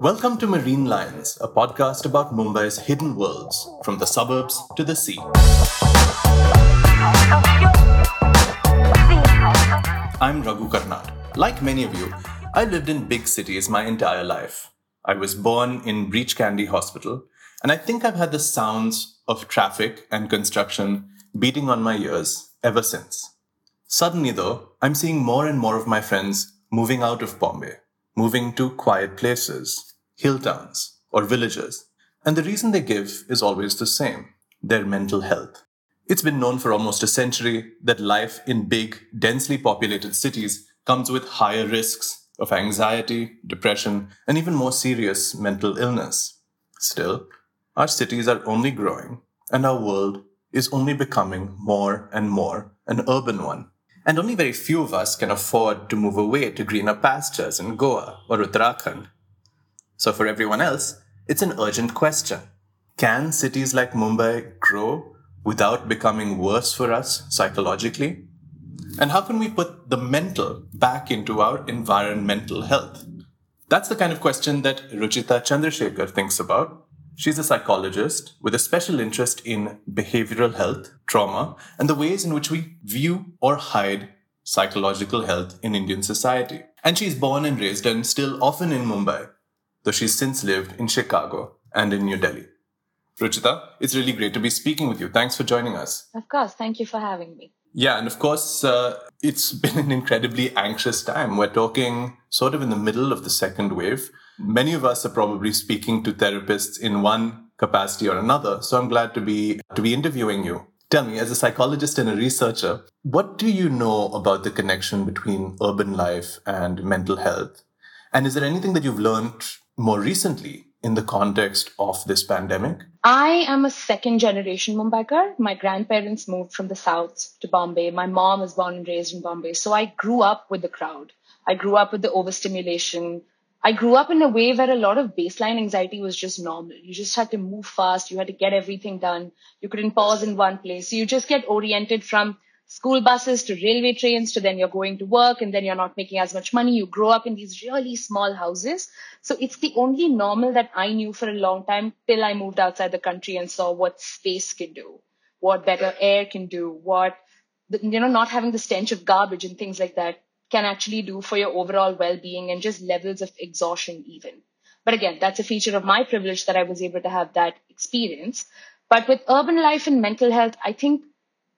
Welcome to Marine Lines, a podcast about Mumbai's hidden worlds, from the suburbs to the sea. I'm Raghu Karnad. Like many of you, I lived in big cities my entire life. I was born in Breach Candy Hospital, and I think I've had the sounds of traffic and construction beating on my ears ever since. Suddenly, though, I'm seeing more and more of my friends moving out of Bombay, moving to quiet places, hill towns, or villages. And the reason they give is always the same their mental health. It's been known for almost a century that life in big, densely populated cities comes with higher risks of anxiety, depression, and even more serious mental illness. Still, our cities are only growing, and our world is only becoming more and more an urban one. And only very few of us can afford to move away to greener pastures in Goa or Uttarakhand. So, for everyone else, it's an urgent question Can cities like Mumbai grow without becoming worse for us psychologically? And how can we put the mental back into our environmental health? That's the kind of question that Ruchita Chandrasekhar thinks about She's a psychologist with a special interest in behavioral health, trauma, and the ways in which we view or hide psychological health in Indian society. And she's born and raised and still often in Mumbai, though she's since lived in Chicago and in New Delhi. Ruchita, it's really great to be speaking with you. Thanks for joining us. Of course. Thank you for having me. Yeah, and of course, uh, it's been an incredibly anxious time. We're talking sort of in the middle of the second wave. Many of us are probably speaking to therapists in one capacity or another. So I'm glad to be to be interviewing you. Tell me, as a psychologist and a researcher, what do you know about the connection between urban life and mental health? And is there anything that you've learned more recently in the context of this pandemic? I am a second generation Mumbaikar. My grandparents moved from the south to Bombay. My mom was born and raised in Bombay. So I grew up with the crowd. I grew up with the overstimulation. I grew up in a way where a lot of baseline anxiety was just normal. You just had to move fast. You had to get everything done. You couldn't pause in one place. So you just get oriented from school buses to railway trains to then you're going to work and then you're not making as much money. You grow up in these really small houses. So it's the only normal that I knew for a long time till I moved outside the country and saw what space can do, what better air can do, what, you know, not having the stench of garbage and things like that can actually do for your overall well-being and just levels of exhaustion even. But again, that's a feature of my privilege that I was able to have that experience. But with urban life and mental health, I think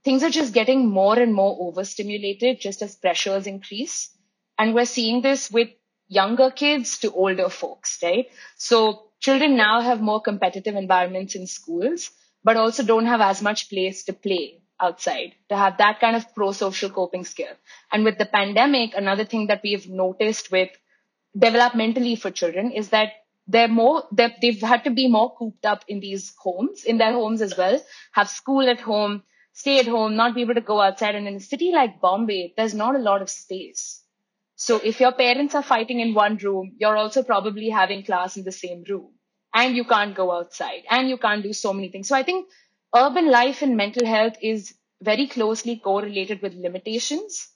things are just getting more and more overstimulated just as pressures increase. And we're seeing this with younger kids to older folks, right? So children now have more competitive environments in schools, but also don't have as much place to play outside to have that kind of pro-social coping skill. And with the pandemic, another thing that we've noticed with developmentally for children is that they're more they're, they've had to be more cooped up in these homes in their homes as well have school at home stay at home, not be able to go outside. And in a city like Bombay, there's not a lot of space. So if your parents are fighting in one room, you're also probably having class in the same room and you can't go outside and you can't do so many things. So I think urban life and mental health is very closely correlated with limitations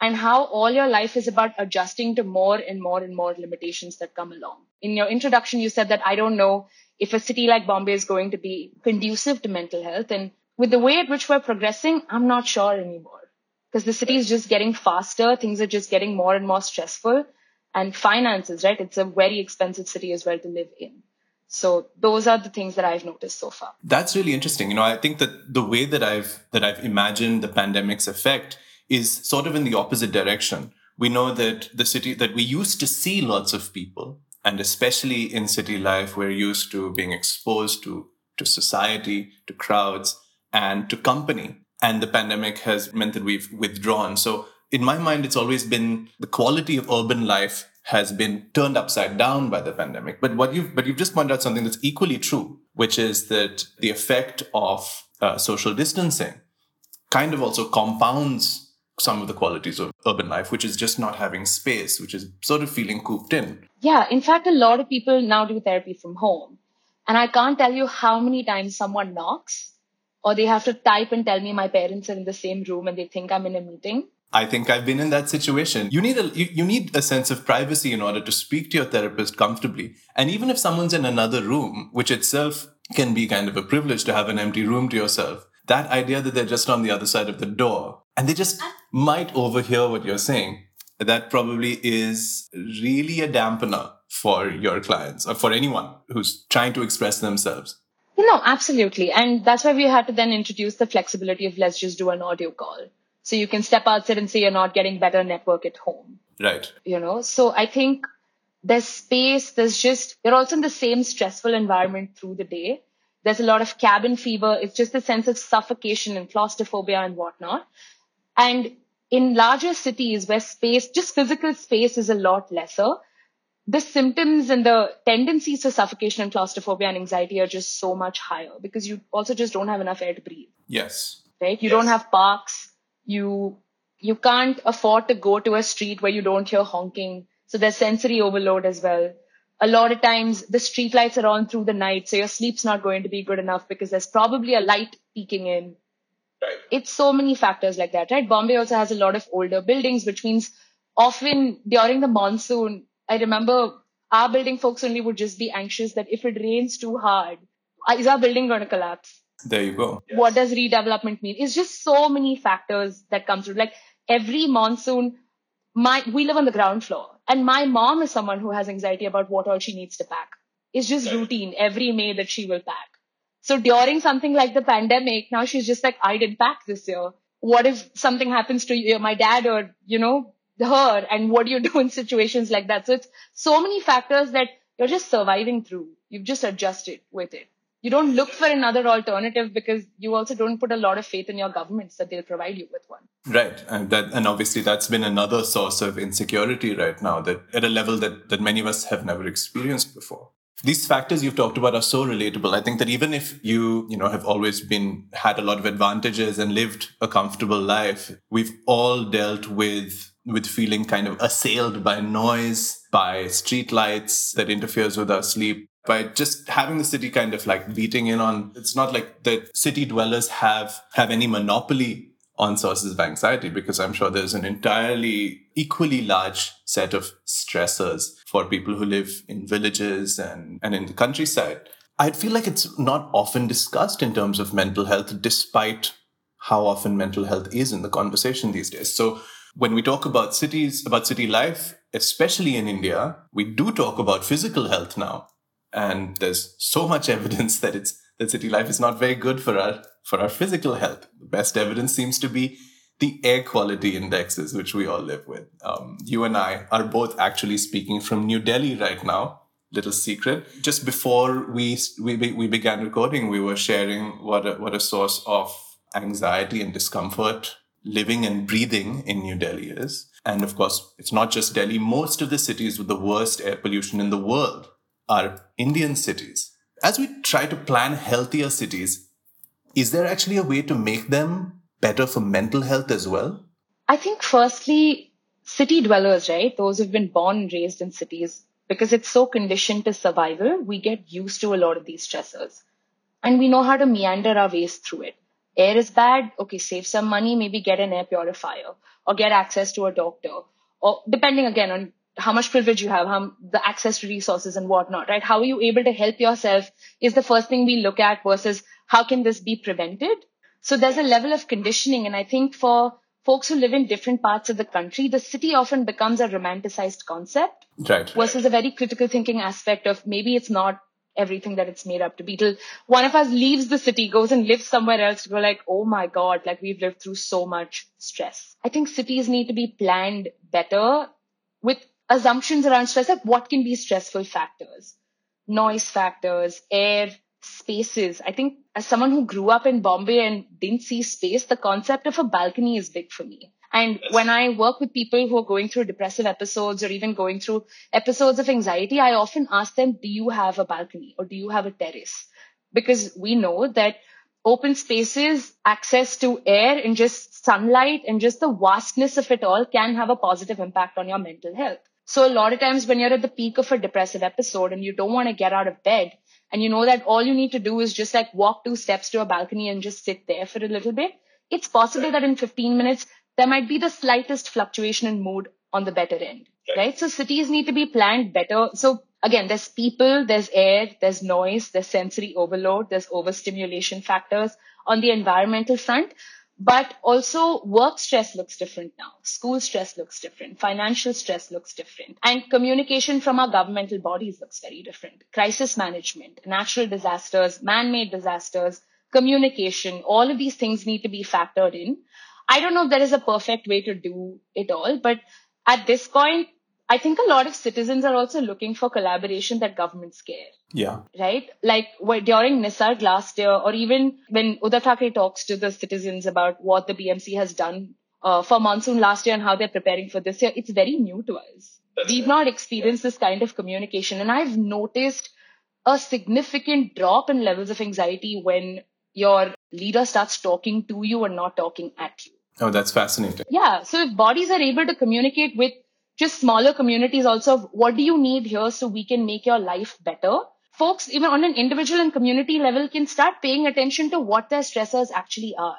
and how all your life is about adjusting to more and more and more limitations that come along. In your introduction, you said that I don't know if a city like Bombay is going to be conducive to mental health. And with the way at which we're progressing, I'm not sure anymore because the city is just getting faster. Things are just getting more and more stressful and finances, right? It's a very expensive city as well to live in. So those are the things that I've noticed so far. That's really interesting. You know, I think that the way that I've that I've imagined the pandemic's effect is sort of in the opposite direction. We know that the city that we used to see lots of people, and especially in city life, we're used to being exposed to to society, to crowds, and to company. And the pandemic has meant that we've withdrawn. So in my mind, it's always been the quality of urban life has been turned upside down by the pandemic. But what you've, but you've just pointed out something that's equally true, which is that the effect of uh, social distancing kind of also compounds some of the qualities of urban life, which is just not having space, which is sort of feeling cooped in. Yeah. In fact, a lot of people now do therapy from home. And I can't tell you how many times someone knocks or they have to type and tell me my parents are in the same room and they think I'm in a meeting. I think I've been in that situation. You need a you, you need a sense of privacy in order to speak to your therapist comfortably. And even if someone's in another room, which itself can be kind of a privilege to have an empty room to yourself, that idea that they're just on the other side of the door and they just might overhear what you're saying, that probably is really a dampener for your clients or for anyone who's trying to express themselves. No, absolutely. And that's why we had to then introduce the flexibility of let's just do an audio call so you can step outside and say you're not getting better network at home. Right. You know, so I think there's space, there's just, you're also in the same stressful environment through the day. There's a lot of cabin fever. It's just a sense of suffocation and claustrophobia and whatnot. And in larger cities where space, just physical space is a lot lesser, the symptoms and the tendencies to suffocation and claustrophobia and anxiety are just so much higher because you also just don't have enough air to breathe. Yes. Right? You yes. don't have parks you you can't afford to go to a street where you don't hear honking. So there's sensory overload as well. A lot of times the street lights are on through the night, so your sleep's not going to be good enough because there's probably a light peeking in. Right. It's so many factors like that, right? Bombay also has a lot of older buildings, which means often during the monsoon, I remember our building folks only would just be anxious that if it rains too hard, uh, is our building going to collapse? There you go. Yes. What does redevelopment mean? It's just so many factors that come through. Like every monsoon, my we live on the ground floor, and my mom is someone who has anxiety about what all she needs to pack. It's just right. routine every May that she will pack. So during something like the pandemic, now she's just like, I didn't pack this year. What if something happens to you, my dad or, you know, her? And what do you do in situations like that? So it's so many factors that you're just surviving through. You've just adjusted with it you don't look for another alternative because you also don't put a lot of faith in your governments that they'll provide you with one. Right, and that and obviously that's been another source of insecurity right now that at a level that that many of us have never experienced before. These factors you've talked about are so relatable. I think that even if you, you know, have always been had a lot of advantages and lived a comfortable life, we've all dealt with with feeling kind of assailed by noise, by street lights that interferes with our sleep, by just having the city kind of like beating in on it's not like the city dwellers have have any monopoly on sources of anxiety because i'm sure there's an entirely equally large set of stressors for people who live in villages and and in the countryside. I'd feel like it's not often discussed in terms of mental health despite how often mental health is in the conversation these days. So when we talk about cities about city life especially in india we do talk about physical health now and there's so much evidence that it's that city life is not very good for our for our physical health. The best evidence seems to be the air quality indexes, which we all live with. Um, you and I are both actually speaking from New Delhi right now. Little secret. Just before we we we began recording, we were sharing what a, what a source of anxiety and discomfort living and breathing in New Delhi is. And of course, it's not just Delhi. Most of the cities with the worst air pollution in the world are Indian cities. As we try to plan healthier cities, is there actually a way to make them better for mental health as well? I think, firstly, city dwellers, right? Those who've been born and raised in cities, because it's so conditioned to survival, we get used to a lot of these stressors. And we know how to meander our ways through it. Air is bad. Okay, save some money, maybe get an air purifier or get access to a doctor. Or depending again on how much privilege you have, how the access to resources and whatnot, right? How are you able to help yourself is the first thing we look at versus how can this be prevented? So there's a level of conditioning. And I think for folks who live in different parts of the country, the city often becomes a romanticized concept right. versus a very critical thinking aspect of maybe it's not everything that it's made up to be till one of us leaves the city, goes and lives somewhere else go like, oh my God, like we've lived through so much stress. I think cities need to be planned better with assumptions around stress, like what can be stressful factors, noise factors, air, spaces. I think as someone who grew up in Bombay and didn't see space, the concept of a balcony is big for me. And when I work with people who are going through depressive episodes or even going through episodes of anxiety, I often ask them, do you have a balcony or do you have a terrace? Because we know that open spaces, access to air and just sunlight and just the vastness of it all can have a positive impact on your mental health. So a lot of times when you're at the peak of a depressive episode and you don't want to get out of bed and you know that all you need to do is just like walk two steps to a balcony and just sit there for a little bit, it's possible that in 15 minutes, there might be the slightest fluctuation in mood on the better end, right? right? So cities need to be planned better. So again, there's people, there's air, there's noise, there's sensory overload, there's overstimulation factors on the environmental front. But also work stress looks different now. School stress looks different. Financial stress looks different. And communication from our governmental bodies looks very different. Crisis management, natural disasters, man-made disasters, communication, all of these things need to be factored in. I don't know if there is a perfect way to do it all, but at this point, I think a lot of citizens are also looking for collaboration that governments care. Yeah. Right? Like during Nisarg last year, or even when Uddhav Thackeray talks to the citizens about what the BMC has done uh, for monsoon last year and how they're preparing for this year, it's very new to us. We've not experienced this kind of communication. And I've noticed a significant drop in levels of anxiety when your leader starts talking to you and not talking at you. Oh, that's fascinating. Yeah. So if bodies are able to communicate with just smaller communities also what do you need here so we can make your life better folks even on an individual and community level can start paying attention to what their stressors actually are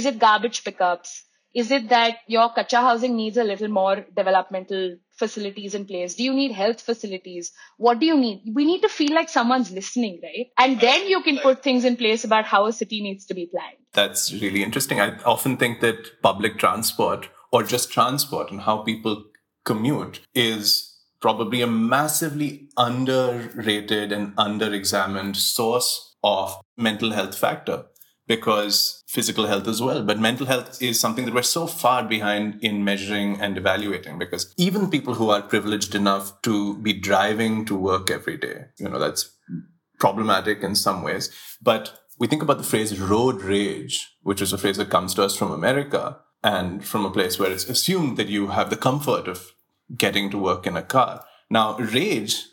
is it garbage pickups is it that your kacha housing needs a little more developmental facilities in place? Do you need health facilities? What do you need? We need to feel like someone's listening, right? And then you can put things in place about how a city needs to be planned. That's really interesting. I often think that public transport or just transport and how people commute is probably a massively underrated and underexamined source of mental health factor because physical health as well. But mental health is something that we're so far behind in measuring and evaluating because even people who are privileged enough to be driving to work every day, you know, that's problematic in some ways. But we think about the phrase road rage, which is a phrase that comes to us from America and from a place where it's assumed that you have the comfort of getting to work in a car. Now, rage,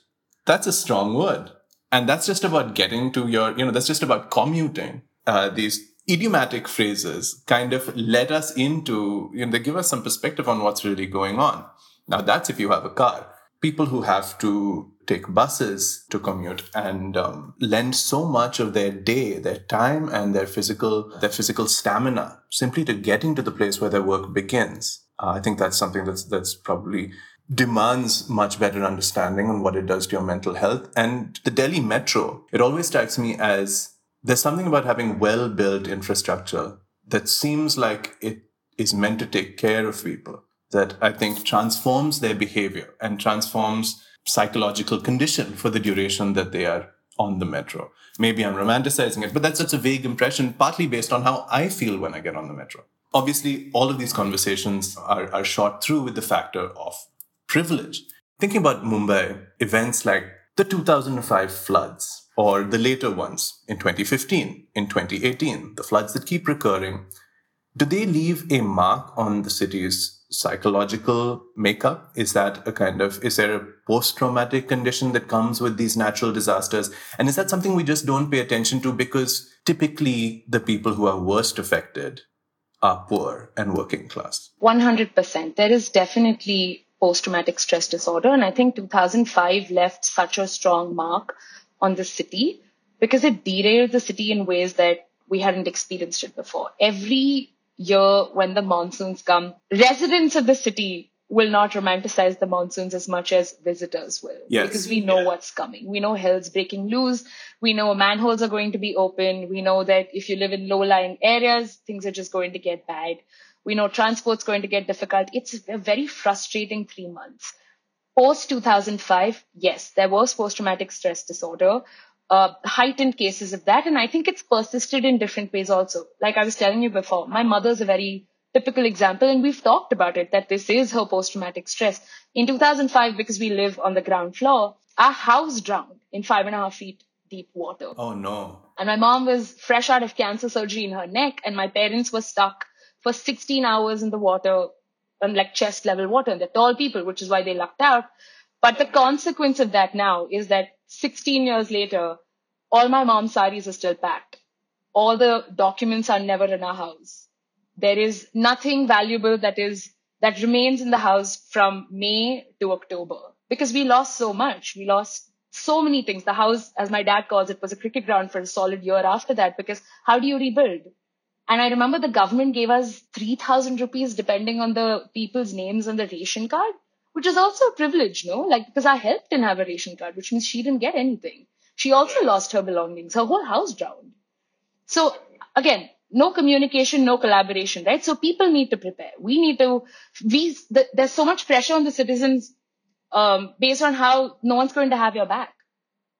that's a strong word. And that's just about getting to your, you know, that's just about commuting. Uh, these idiomatic phrases kind of let us into, you know, they give us some perspective on what's really going on. Now, that's if you have a car. People who have to take buses to commute and um, lend so much of their day, their time, and their physical, their physical stamina simply to getting to the place where their work begins. Uh, I think that's something that's that's probably demands much better understanding on what it does to your mental health. And the Delhi Metro, it always strikes me as there's something about having well built infrastructure that seems like it is meant to take care of people that I think transforms their behavior and transforms psychological condition for the duration that they are on the metro. Maybe I'm romanticizing it, but that's such a vague impression, partly based on how I feel when I get on the metro. Obviously, all of these conversations are, are shot through with the factor of privilege. Thinking about Mumbai, events like the 2005 floods or the later ones in 2015, in 2018, the floods that keep recurring, do they leave a mark on the city's psychological makeup? Is that a kind of, is there a post traumatic condition that comes with these natural disasters? And is that something we just don't pay attention to because typically the people who are worst affected are poor and working class? 100%. There is definitely post traumatic stress disorder. And I think 2005 left such a strong mark on the city because it derailed the city in ways that we hadn't experienced it before. Every year when the monsoons come, residents of the city will not romanticize the monsoons as much as visitors will. Yes. Because we know yeah. what's coming. We know hell's breaking loose. We know manholes are going to be open. We know that if you live in low lying areas, things are just going to get bad. We know transport's going to get difficult. It's a very frustrating three months. Post 2005, yes, there was post traumatic stress disorder, uh, heightened cases of that. And I think it's persisted in different ways also. Like I was telling you before, my mother's a very typical example and we've talked about it that this is her post traumatic stress. In 2005, because we live on the ground floor, our house drowned in five and a half feet deep water. Oh no. And my mom was fresh out of cancer surgery in her neck and my parents were stuck for 16 hours in the water on like chest level water. And they're tall people, which is why they lucked out. But the consequence of that now is that 16 years later, all my mom's saris are still packed. All the documents are never in our house. There is nothing valuable that is, that remains in the house from May to October because we lost so much. We lost so many things. The house, as my dad calls it, was a cricket ground for a solid year after that because how do you rebuild? And I remember the government gave us 3,000 rupees depending on the people's names on the ration card, which is also a privilege, no? Like, because our help didn't have a ration card, which means she didn't get anything. She also lost her belongings. Her whole house drowned. So again, no communication, no collaboration, right? So people need to prepare. We need to, we, the, there's so much pressure on the citizens um, based on how no one's going to have your back.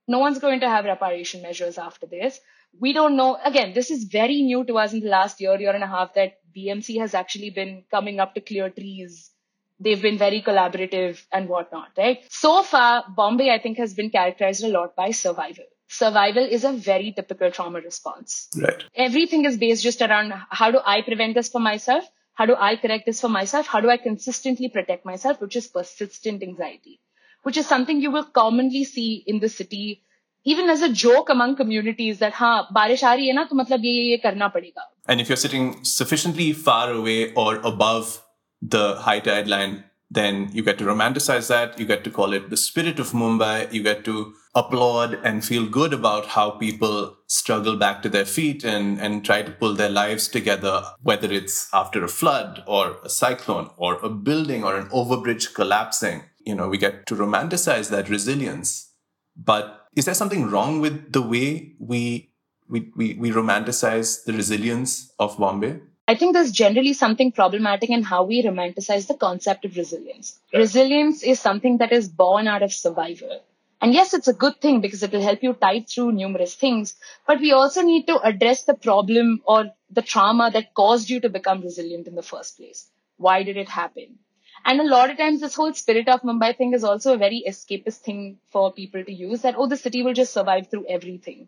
No one's going to have reparation measures after this. We don't know. Again, this is very new to us in the last year, year and a half that BMC has actually been coming up to clear trees. They've been very collaborative and whatnot, right? So far, Bombay, I think, has been characterized a lot by survival survival is a very typical trauma response. Right. Everything is based just around how do I prevent this for myself? How do I correct this for myself? How do I consistently protect myself? Which is persistent anxiety, which is something you will commonly see in the city, even as a joke among communities that, ha, barish aa hai na, to matlab ye, ye karna padega. And if you're sitting sufficiently far away or above the high tide line, then you get to romanticize that. You get to call it the spirit of Mumbai. You get to applaud and feel good about how people struggle back to their feet and, and try to pull their lives together, whether it's after a flood or a cyclone or a building or an overbridge collapsing. You know, we get to romanticize that resilience. But is there something wrong with the way we, we, we, we romanticize the resilience of Bombay? I think there's generally something problematic in how we romanticize the concept of resilience. Resilience is something that is born out of survival. And yes, it's a good thing because it will help you tide through numerous things. But we also need to address the problem or the trauma that caused you to become resilient in the first place. Why did it happen? And a lot of times this whole spirit of Mumbai thing is also a very escapist thing for people to use that, oh, the city will just survive through everything.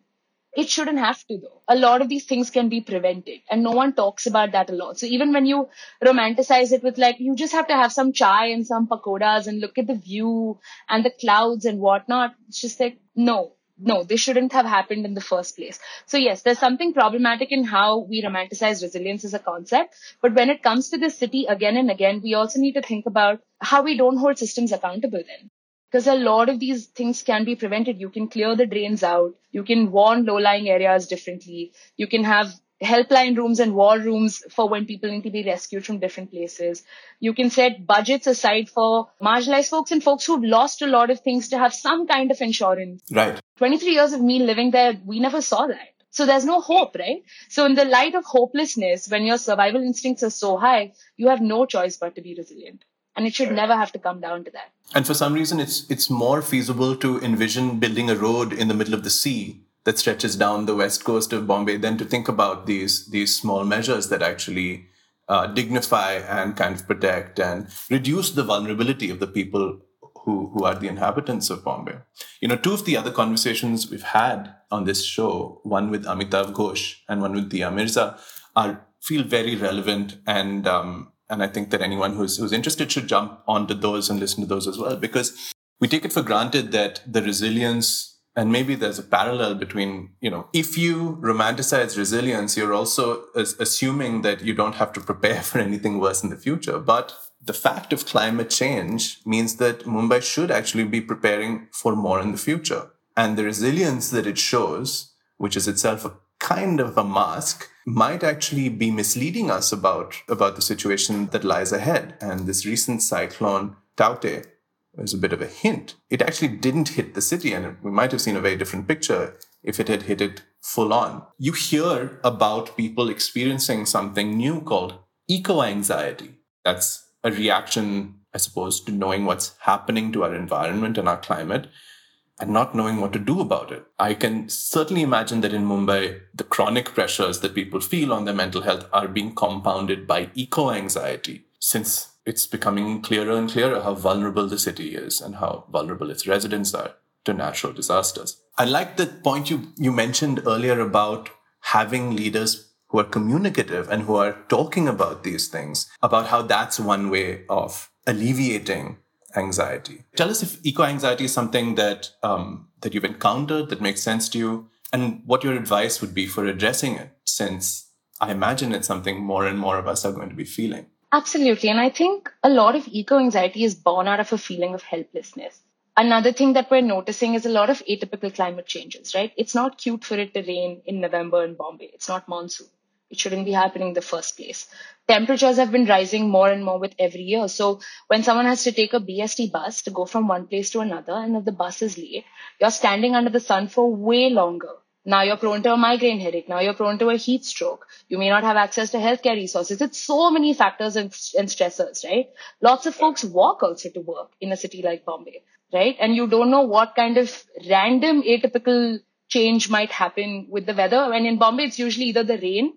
It shouldn't have to though. A lot of these things can be prevented and no one talks about that a lot. So even when you romanticize it with like, you just have to have some chai and some pakodas and look at the view and the clouds and whatnot. It's just like, no, no, this shouldn't have happened in the first place. So yes, there's something problematic in how we romanticize resilience as a concept. But when it comes to the city again and again, we also need to think about how we don't hold systems accountable then because a lot of these things can be prevented. You can clear the drains out. You can warn low-lying areas differently. You can have helpline rooms and war rooms for when people need to be rescued from different places. You can set budgets aside for marginalized folks and folks who've lost a lot of things to have some kind of insurance. Right. 23 years of me living there, we never saw that. So there's no hope, right? So in the light of hopelessness, when your survival instincts are so high, you have no choice but to be resilient and it should never have to come down to that and for some reason it's it's more feasible to envision building a road in the middle of the sea that stretches down the west coast of bombay than to think about these these small measures that actually uh, dignify and kind of protect and reduce the vulnerability of the people who, who are the inhabitants of Bombay. You know, two of the other conversations we've had on this show, one with Amitav Ghosh and one with Dia Mirza, are feel very relevant and um, and I think that anyone who's, who's interested should jump onto those and listen to those as well, because we take it for granted that the resilience, and maybe there's a parallel between, you know, if you romanticize resilience, you're also assuming that you don't have to prepare for anything worse in the future. But the fact of climate change means that Mumbai should actually be preparing for more in the future. And the resilience that it shows, which is itself a kind of a mask, might actually be misleading us about, about the situation that lies ahead. And this recent cyclone, Taukte, was a bit of a hint. It actually didn't hit the city, and we might have seen a very different picture if it had hit it full on. You hear about people experiencing something new called eco anxiety. That's a reaction, I suppose, to knowing what's happening to our environment and our climate and not knowing what to do about it. I can certainly imagine that in Mumbai, the chronic pressures that people feel on their mental health are being compounded by eco anxiety, since it's becoming clearer and clearer how vulnerable the city is and how vulnerable its residents are to natural disasters. I like the point you, you mentioned earlier about having leaders who are communicative and who are talking about these things, about how that's one way of alleviating anxiety. Tell us if eco anxiety is something that um, that you've encountered that makes sense to you, and what your advice would be for addressing it, since I imagine it's something more and more of us are going to be feeling. Absolutely, and I think a lot of eco anxiety is born out of a feeling of helplessness. Another thing that we're noticing is a lot of atypical climate changes, right? It's not cute for it to rain in November in Bombay. It's not monsoon It shouldn't be happening in the first place. Temperatures have been rising more and more with every year. So when someone has to take a BST bus to go from one place to another, and if the bus is late, you're standing under the sun for way longer. Now you're prone to a migraine headache. Now you're prone to a heat stroke. You may not have access to healthcare resources. It's so many factors and, and stressors, right? Lots of folks walk also to work in a city like Bombay, right? And you don't know what kind of random atypical change might happen with the weather. And in Bombay, it's usually either the rain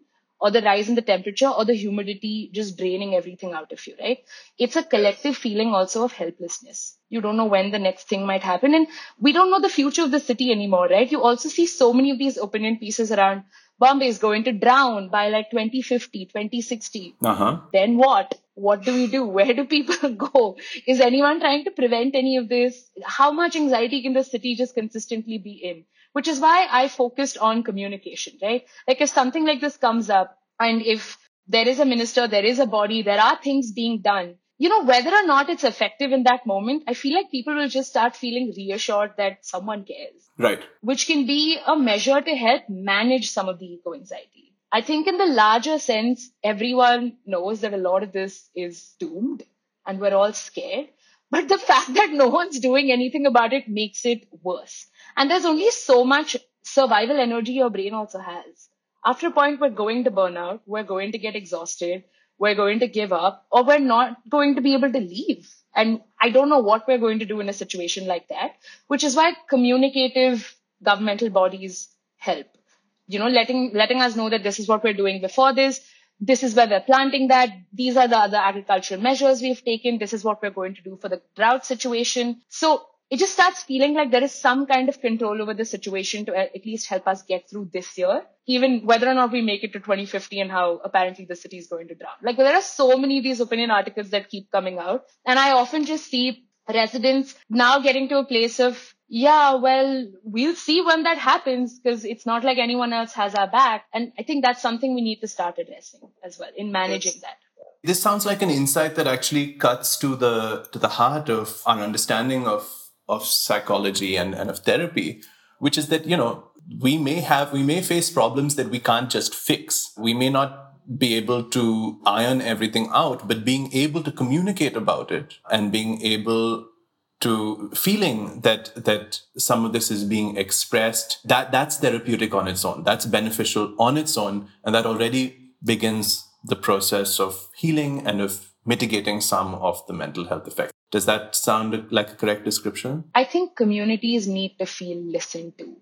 or the rise in the temperature or the humidity just draining everything out of you, right? It's a collective feeling also of helplessness. You don't know when the next thing might happen. And we don't know the future of the city anymore, right? You also see so many of these opinion pieces around Bombay is going to drown by like 2050, 2060. Uh-huh. Then what? What do we do? Where do people go? Is anyone trying to prevent any of this? How much anxiety can the city just consistently be in? Which is why I focused on communication, right? Like if something like this comes up and if there is a minister, there is a body, there are things being done, you know, whether or not it's effective in that moment, I feel like people will just start feeling reassured that someone cares. Right. Which can be a measure to help manage some of the eco anxiety. I think in the larger sense, everyone knows that a lot of this is doomed and we're all scared. But the fact that no one's doing anything about it makes it worse. And there's only so much survival energy your brain also has. After a point, we're going to burn out, we're going to get exhausted, we're going to give up, or we're not going to be able to leave. And I don't know what we're going to do in a situation like that, which is why communicative governmental bodies help. You know, letting, letting us know that this is what we're doing before this. This is where we're planting that. These are the other agricultural measures we've taken. This is what we're going to do for the drought situation. So it just starts feeling like there is some kind of control over the situation to at least help us get through this year, even whether or not we make it to 2050 and how apparently the city is going to drown. Like there are so many of these opinion articles that keep coming out. And I often just see residents now getting to a place of, yeah, well, we'll see when that happens because it's not like anyone else has our back. And I think that's something we need to start addressing as well in managing that. This sounds like an insight that actually cuts to the to the heart of our understanding of of psychology and, and of therapy, which is that, you know, we may have, we may face problems that we can't just fix. We may not be able to iron everything out, but being able to communicate about it and being able to feeling that that some of this is being expressed that that's therapeutic on its own that's beneficial on its own and that already begins the process of healing and of mitigating some of the mental health effects does that sound like a correct description? I think communities need to feel listened to.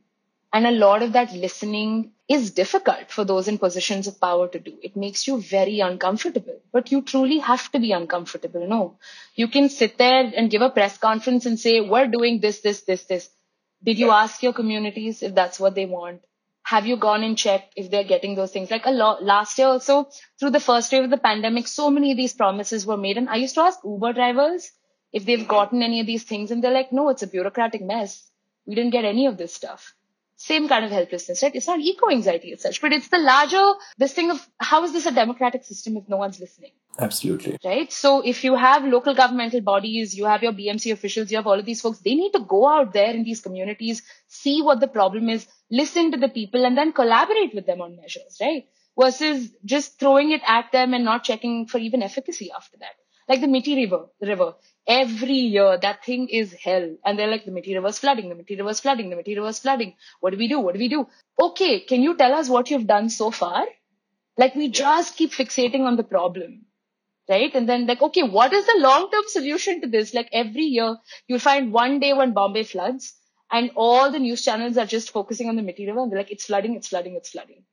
And a lot of that listening is difficult for those in positions of power to do. It makes you very uncomfortable, but you truly have to be uncomfortable. No, you can sit there and give a press conference and say, we're doing this, this, this, this. Did you ask your communities if that's what they want? Have you gone and checked if they're getting those things? Like a lot last year also through the first wave of the pandemic, so many of these promises were made. And I used to ask Uber drivers, if they've gotten any of these things and they're like, no, it's a bureaucratic mess. We didn't get any of this stuff. Same kind of helplessness, right? It's not eco anxiety as such, but it's the larger, this thing of how is this a democratic system if no one's listening? Absolutely. Right. So if you have local governmental bodies, you have your BMC officials, you have all of these folks, they need to go out there in these communities, see what the problem is, listen to the people and then collaborate with them on measures, right? Versus just throwing it at them and not checking for even efficacy after that. Like the Mithi River, the river every year that thing is hell. And they're like, the Mithi River's flooding, the Mithi River's flooding, the Mithi River's flooding. What do we do? What do we do? Okay, can you tell us what you've done so far? Like we just keep fixating on the problem. Right? And then like, okay, what is the long-term solution to this? Like every year you'll find one day when Bombay floods and all the news channels are just focusing on the Mithi River and they're like, it's flooding, it's flooding, it's flooding.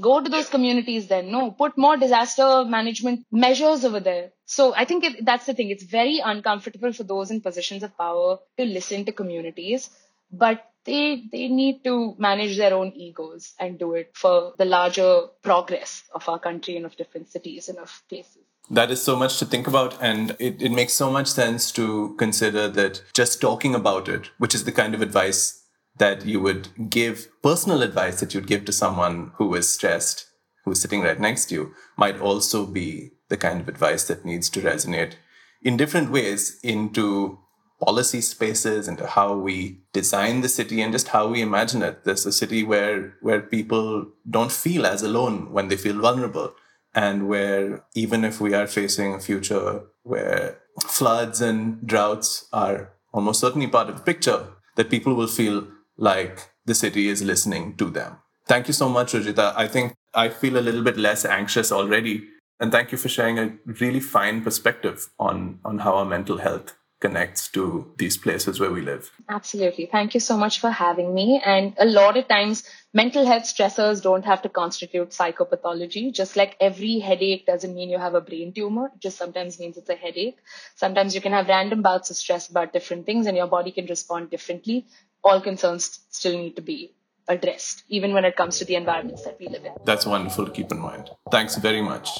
Go to those communities then. No, put more disaster management measures over there. So I think it, that's the thing. It's very uncomfortable for those in positions of power to listen to communities, but they, they need to manage their own egos and do it for the larger progress of our country and of different cities and of places. That is so much to think about, and it, it makes so much sense to consider that just talking about it, which is the kind of advice that you would give personal advice that you'd give to someone who is stressed, who's sitting right next to you, might also be the kind of advice that needs to resonate in different ways into policy spaces, into how we design the city, and just how we imagine it. There's a city where where people don't feel as alone when they feel vulnerable, and where even if we are facing a future where floods and droughts are almost certainly part of the picture, that people will feel like the city is listening to them. Thank you so much, Ruchita. I think I feel a little bit less anxious already. And thank you for sharing a really fine perspective on, on how our mental health connects to these places where we live. Absolutely. Thank you so much for having me. And a lot of times, mental health stressors don't have to constitute psychopathology. Just like every headache doesn't mean you have a brain tumor, it just sometimes means it's a headache. Sometimes you can have random bouts of stress about different things and your body can respond differently. All concerns still need to be addressed, even when it comes to the environments that we live in. That's wonderful to keep in mind. Thanks very much.